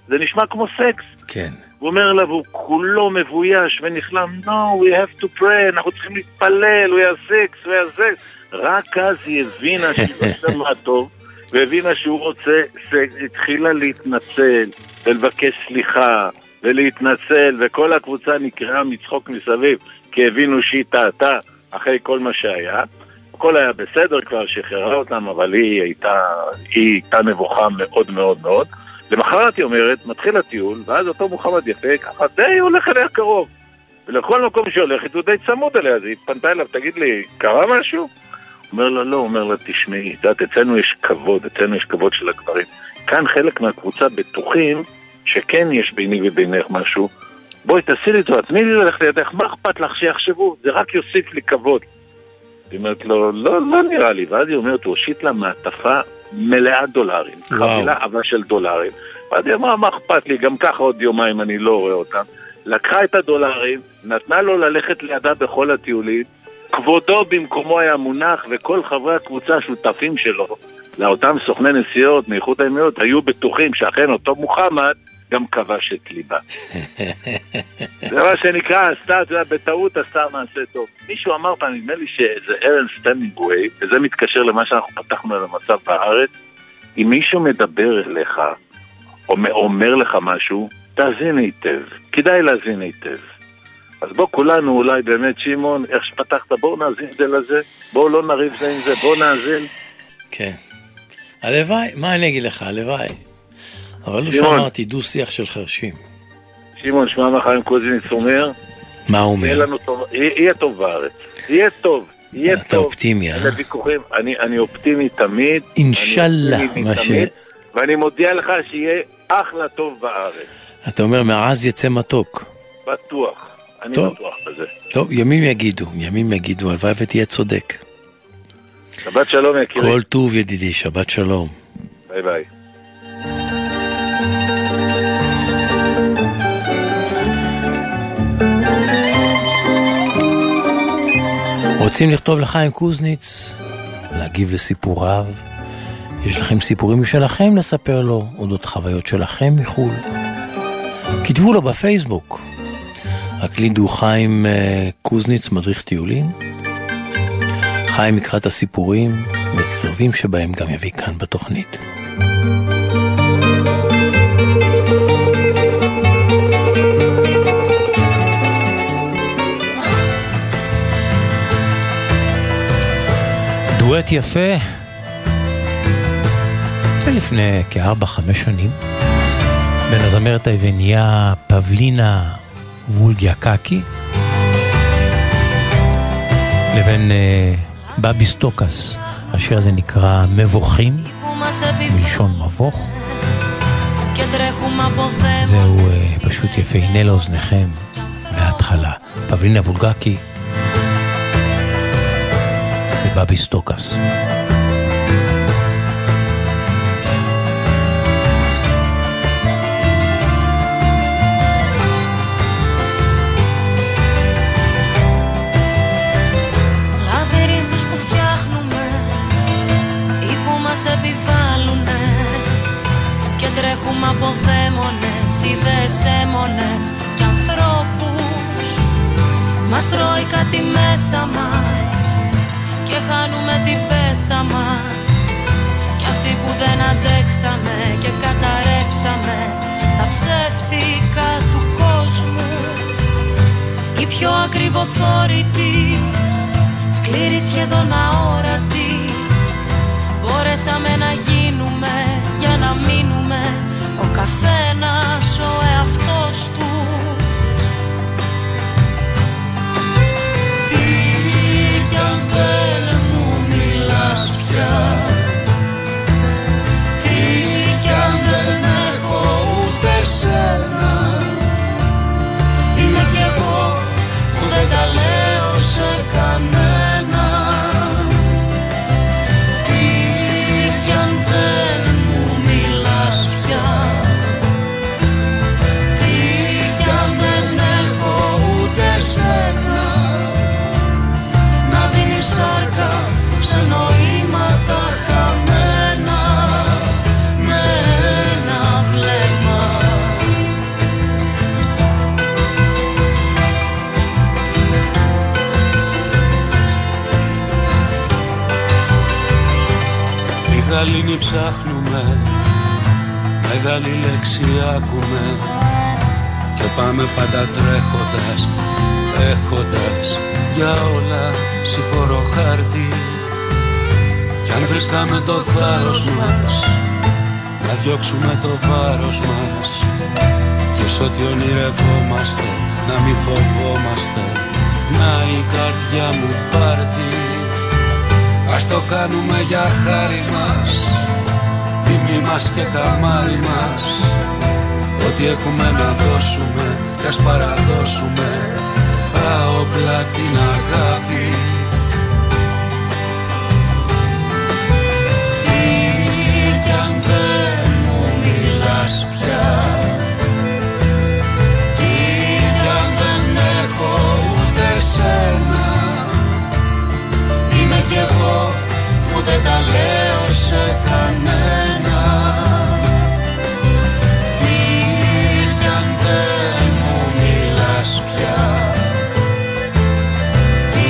זה נשמע כמו סקס. כן. הוא אומר לה, והוא כולו מבויש ונכלם, no, we have to pray, אנחנו צריכים להתפלל, we have sex, we have sex. רק אז היא הבינה שהיא לא שמעה טוב, והבינה שהוא רוצה, סקס, התחילה להתנצל, ולבקש סליחה, ולהתנצל, וכל הקבוצה נקרעה מצחוק מסביב, כי הבינו שהיא טעתה אחרי כל מה שהיה. הכל היה בסדר, כבר שחררה אותם, אבל היא הייתה, היא הייתה נבוכה מאוד מאוד מאוד. למחרת היא אומרת, מתחיל הטיול, ואז אותו מוחמד יפה, ככה די הולך אליה קרוב. ולכל מקום שהיא הולכת הוא די צמוד אליה, אז היא פנתה אליו, תגיד לי, קרה משהו? אומר לה, לא, אומר לה, תשמעי, את יודעת, אצלנו יש כבוד, אצלנו יש כבוד של הגברים. כאן חלק מהקבוצה בטוחים שכן יש ביני ובינך משהו. בואי תעשי לי טובה, תני לי ללכת לידך, מה אכפת לך שיחשבו? זה רק יוסיף לי כבוד. היא אומרת לו, לא, לא נראה לי. ואז היא אומרת, הוא הושיט לה מעטפה מלאה דולרים. וואו. חבילה עבה של דולרים. ואז היא אמרה, מה אכפת לי? גם ככה עוד יומיים אני לא רואה אותם. לקחה את הדולרים, נתנה לו ללכת לידה בכל הטיולים, כבודו במקומו היה מונח, וכל חברי הקבוצה השותפים שלו, לאותם סוכני נסיעות מאיחוד האמירויות, היו בטוחים שאכן אותו מוחמד גם כבש את ליבה. זה מה שנקרא, עשתה, אתה יודע, בטעות עשתה מעשה טוב. מישהו אמר פעם, נדמה לי שזה ארנסט המינגווי, וזה מתקשר למה שאנחנו פתחנו על המצב בארץ, אם מישהו מדבר אליך, או אומר לך משהו, תאזין היטב. כדאי להאזין היטב. אז בוא כולנו אולי באמת, שמעון, איך שפתחת, בואו נאזין זה לזה, בואו לא נריב זה עם זה, בואו נאזין. כן. הלוואי, מה אני אגיד לך, הלוואי. אבל לא. שמעתי דו-שיח של חרשים. שמעון, שמע מה חיים קוזיניץ אומר, מה הוא יהיה אומר? לנו טוב, יהיה יהיה טוב בארץ. יהיה טוב, יהיה אתה טוב. אופטימי, אה? אלה ויכוחים, אני, אני אופטימי תמיד. אינשאללה, מה ש- ואני מודיע לך שיהיה אחלה טוב בארץ. אתה אומר, מעז יצא מתוק. בטוח. אני טוב. בטוח בזה. טוב, ימים יגידו, ימים יגידו, הלוואי ותהיה צודק. שבת שלום יקירי. כל טוב ידידי, שבת שלום. ביי ביי. רוצים לכתוב לחיים קוזניץ, להגיב לסיפוריו? יש לכם סיפורים משלכם לספר לו, אודות חוויות שלכם מחו"ל? כתבו לו בפייסבוק. הקלידו חיים אה, קוזניץ מדריך טיולים. חיים יקרא את הסיפורים ואת שבהם גם יביא כאן בתוכנית. דואט יפה, לפני כארבע-חמש שנים, בין הזמרת היווניה פבלינה וולגרקי לבין אה, בביס סטוקס, השיר הזה נקרא מבוכים, מלשון מבוך, והוא אה, פשוט יפה, הנה לאוזניכם מההתחלה. פבלינה וולגקי ובבי סטוקס. Από δαίμονες, ιδέες έμονες και ανθρώπους. Μας τρώει κάτι μέσα μας και χάνουμε την πέσα μας. Κι αυτοί που δεν αντέξαμε και καταρρεύσαμε στα ψεύτικα του κόσμου. Οι πιο ακριβοθόρητοι σκληροί σχεδόν αόρατοι. Μπορέσαμε να γίνουμε για να μείνουμε Ο καθένας ο εαυτός του. Τι κι αν δεν μου μιλάς πια Τι κι αν δεν έχω ούτε σένα. Είμαι κι εγώ που δεν τα λέω σε κανένα γαλήνη ψάχνουμε Μεγάλη λέξη άκουμε. Και πάμε πάντα τρέχοντας Έχοντας για όλα συγχωρώ χάρτη. Κι αν βρίσκαμε το θάρρος μας Να διώξουμε το βάρος μας. Και σ' ό,τι ονειρευόμαστε Να μη φοβόμαστε Να η καρδιά μου πάρτι Ας το κάνουμε για χάρη μας Τιμή μας και καμάρι μας. Ό,τι έχουμε να δώσουμε Κι ας παραδώσουμε Τα όπλα την αγάπη. Τι κι αν δεν μου μιλάς πια Τι κι αν δεν έχω ούτε σένα. Είμαι κι εγώ που δεν τα λέω σε κανένα. Τι κι αν δεν μου μιλάς πια. Τι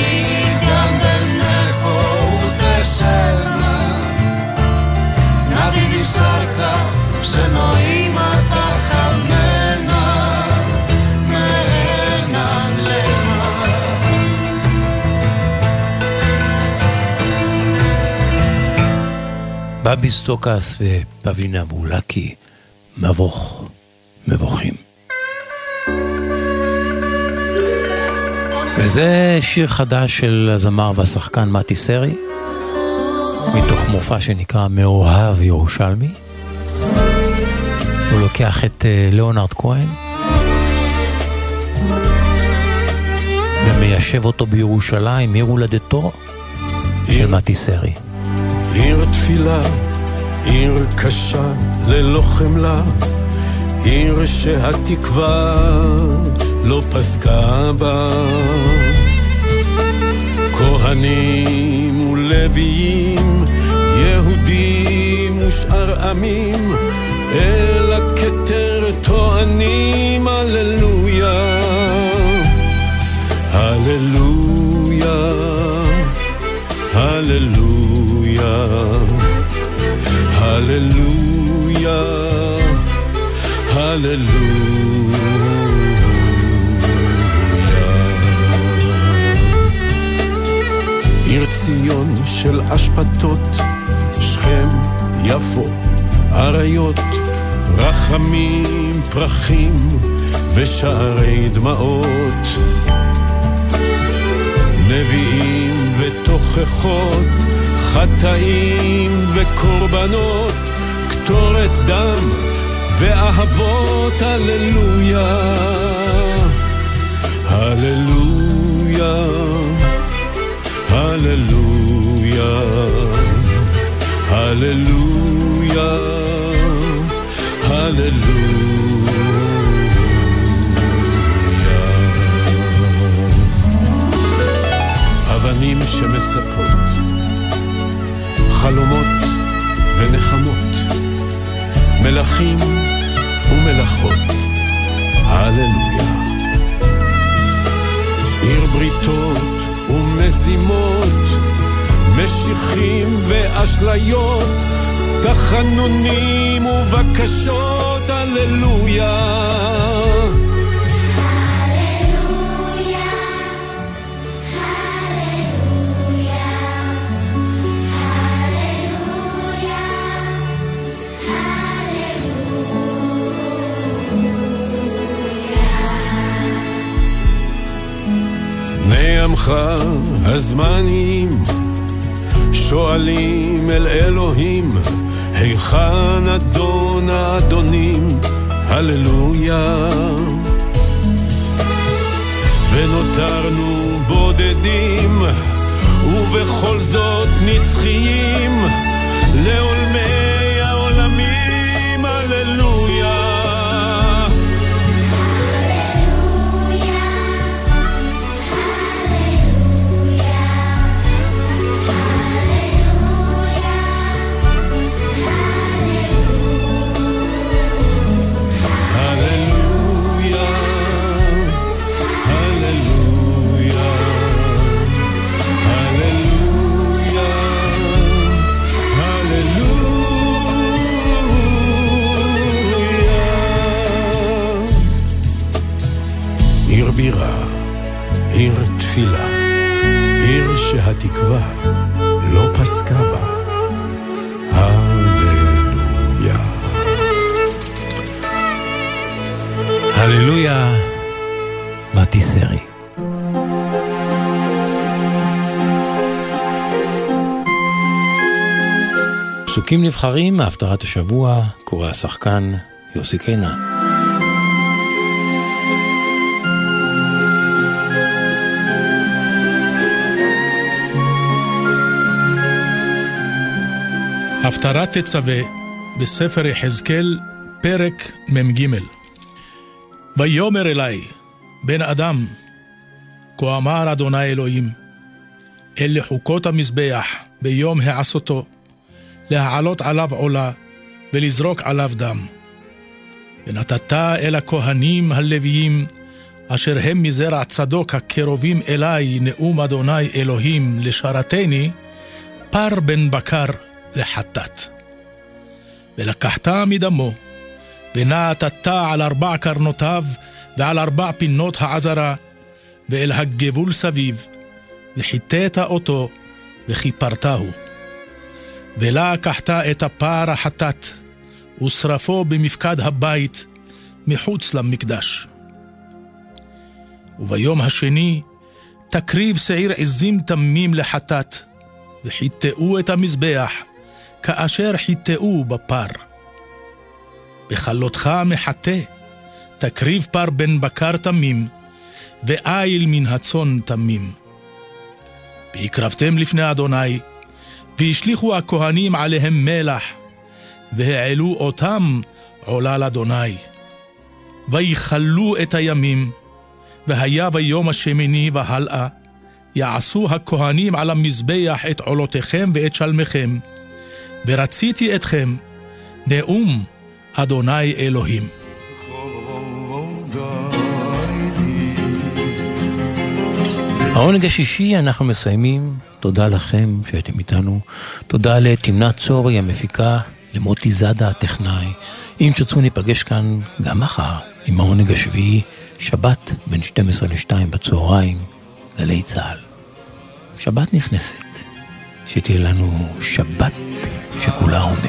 κι αν δεν έχω ούτε σένα. Να δίνεις σάρκα σε בביס סטוקס ופבלינה וולגרקי, מבוך, מבוכים. וזה שיר חדש של הזמר והשחקן מתי סרי, מתוך מופע שנקרא מאוהב ירושלמי. הוא לוקח את אה, ליאונרד כהן, ומיישב אותו בירושלים, עיר הולדתו של מתי סרי. עיר תפילה, עיר קשה ללא חמלה, עיר שהתקווה לא פסקה בה. כהנים ולוויים, יהודים ושאר עמים, אל הכתר טוענים הללויה. הללויה, הללויה, הללויה, הללויה. עיר ציון של אשפתות, שכם, יפו, אריות, רחמים, פרחים ושערי דמעות. נביאים ותוכחות, חטאים וקורבנות, קטורת דם ואהבות, הללויה, הללויה, הללויה, הללויה, הללויה. אבנים שמספרות, חלומות ונחמות, מלכים ומלאכות, הללויה. עיר בריתות ומזימות, משיחים ואשליות, תחנונים ובקשות, הללויה. עמך הזמנים שואלים אל אלוהים היכן אדון האדונים? הללויה. ונותרנו בודדים ובכל זאת נצחיים לעולמי עיר שהתקווה לא פסקה בה. הללויה. הללויה, מתי סרי. פסוקים נבחרים מהפטרת השבוע, קורא השחקן יוסי קינן. הפטרת תצווה בספר יחזקאל, פרק מ"ג. ויאמר אלי, בן אדם, כה אמר אדוני אלוהים, אלה חוקות המזבח ביום העשותו, להעלות עליו עולה, ולזרוק עליו דם. ונתת אל הכהנים הלוויים, אשר הם מזרע צדוק הקרובים אלי, נאום אדוני אלוהים, לשרתני, פר בן בקר לחטאת. ולקחת מדמו, ונעתת על ארבע קרנותיו ועל ארבע פינות העזרה, ואל הגבול סביב, וחיטאת אותו, וכיפרתהו. ולקחת את הפר החטאת, ושרפו במפקד הבית, מחוץ למקדש. וביום השני, תקריב שעיר עזים תמים לחטאת, וחיטאו את המזבח, כאשר חיטאו בפר. בכלותך מחטא, תקריב פר בן בקר תמים, ואיל מן הצאן תמים. והקרבתם לפני אדוני, והשליכו הכהנים עליהם מלח, והעלו אותם עולה לאדוני. ויכלו את הימים, והיה ביום השמיני והלאה, יעשו הכהנים על המזבח את עולותיכם ואת שלמיכם, ורציתי אתכם, נאום אדוני אלוהים. העונג השישי אנחנו מסיימים, תודה לכם שהייתם איתנו, תודה לתמנת צורי המפיקה, למוטי זאדה הטכנאי. אם תרצו ניפגש כאן גם מחר עם העונג השביעי, שבת בין 12 ל-2 בצהריים, גלי צה"ל. שבת נכנסת, שתהיה לנו שבת שכולה עונג.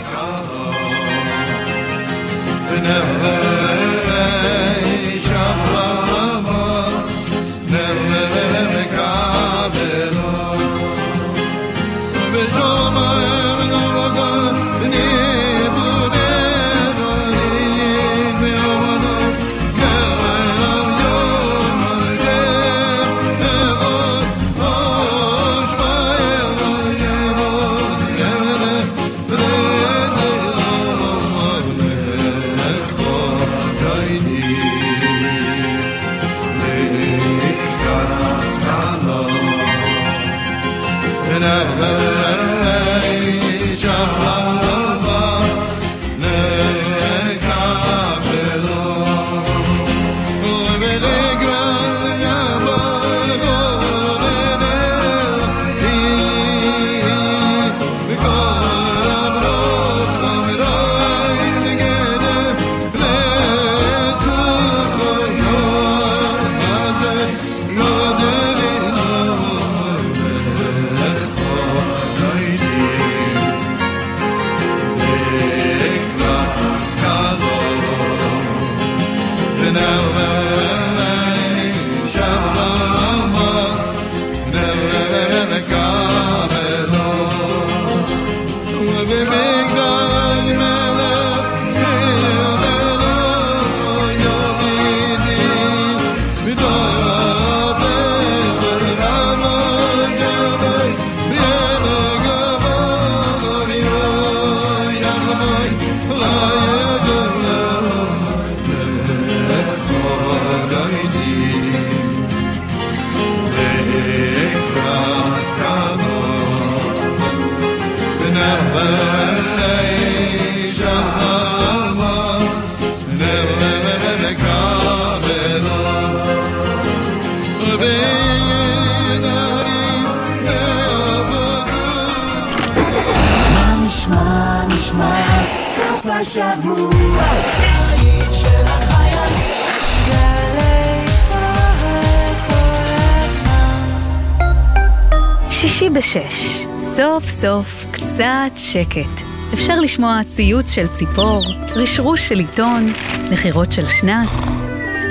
שישי בשש, סוף סוף קצת שקט. אפשר לשמוע ציוץ של ציפור, רשרוש של עיתון, נחירות של שנץ,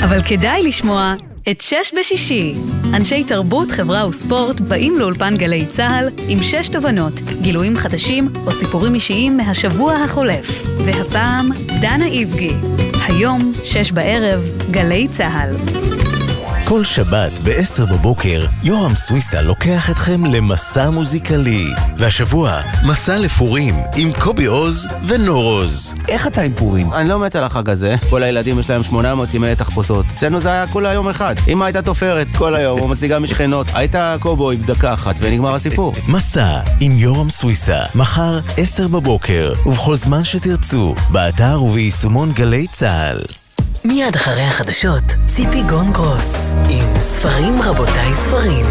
אבל כדאי לשמוע את שש בשישי. אנשי תרבות, חברה וספורט באים לאולפן גלי צה"ל עם שש תובנות, גילויים חדשים או סיפורים אישיים מהשבוע החולף. והפעם, דנה איבגי. היום, שש בערב, גלי צה"ל. כל שבת ב-10 בבוקר, יורם סוויסה לוקח אתכם למסע מוזיקלי. והשבוע, מסע לפורים עם קובי עוז ונור עוז. איך אתה עם פורים? אני לא מת על החג הזה. כל הילדים יש להם 800 ימי תחפושות. אצלנו זה היה כולה יום אחד. אמא הייתה תופרת כל היום, או משיגה משכנות. הייתה קובוי בדקה אחת, ונגמר הסיפור. מסע עם יורם סוויסה, מחר 10 בבוקר, ובכל זמן שתרצו, באתר וביישומון גלי צה"ל. מיד אחרי החדשות, ציפי גון גרוס, עם ספרים רבותיי ספרים.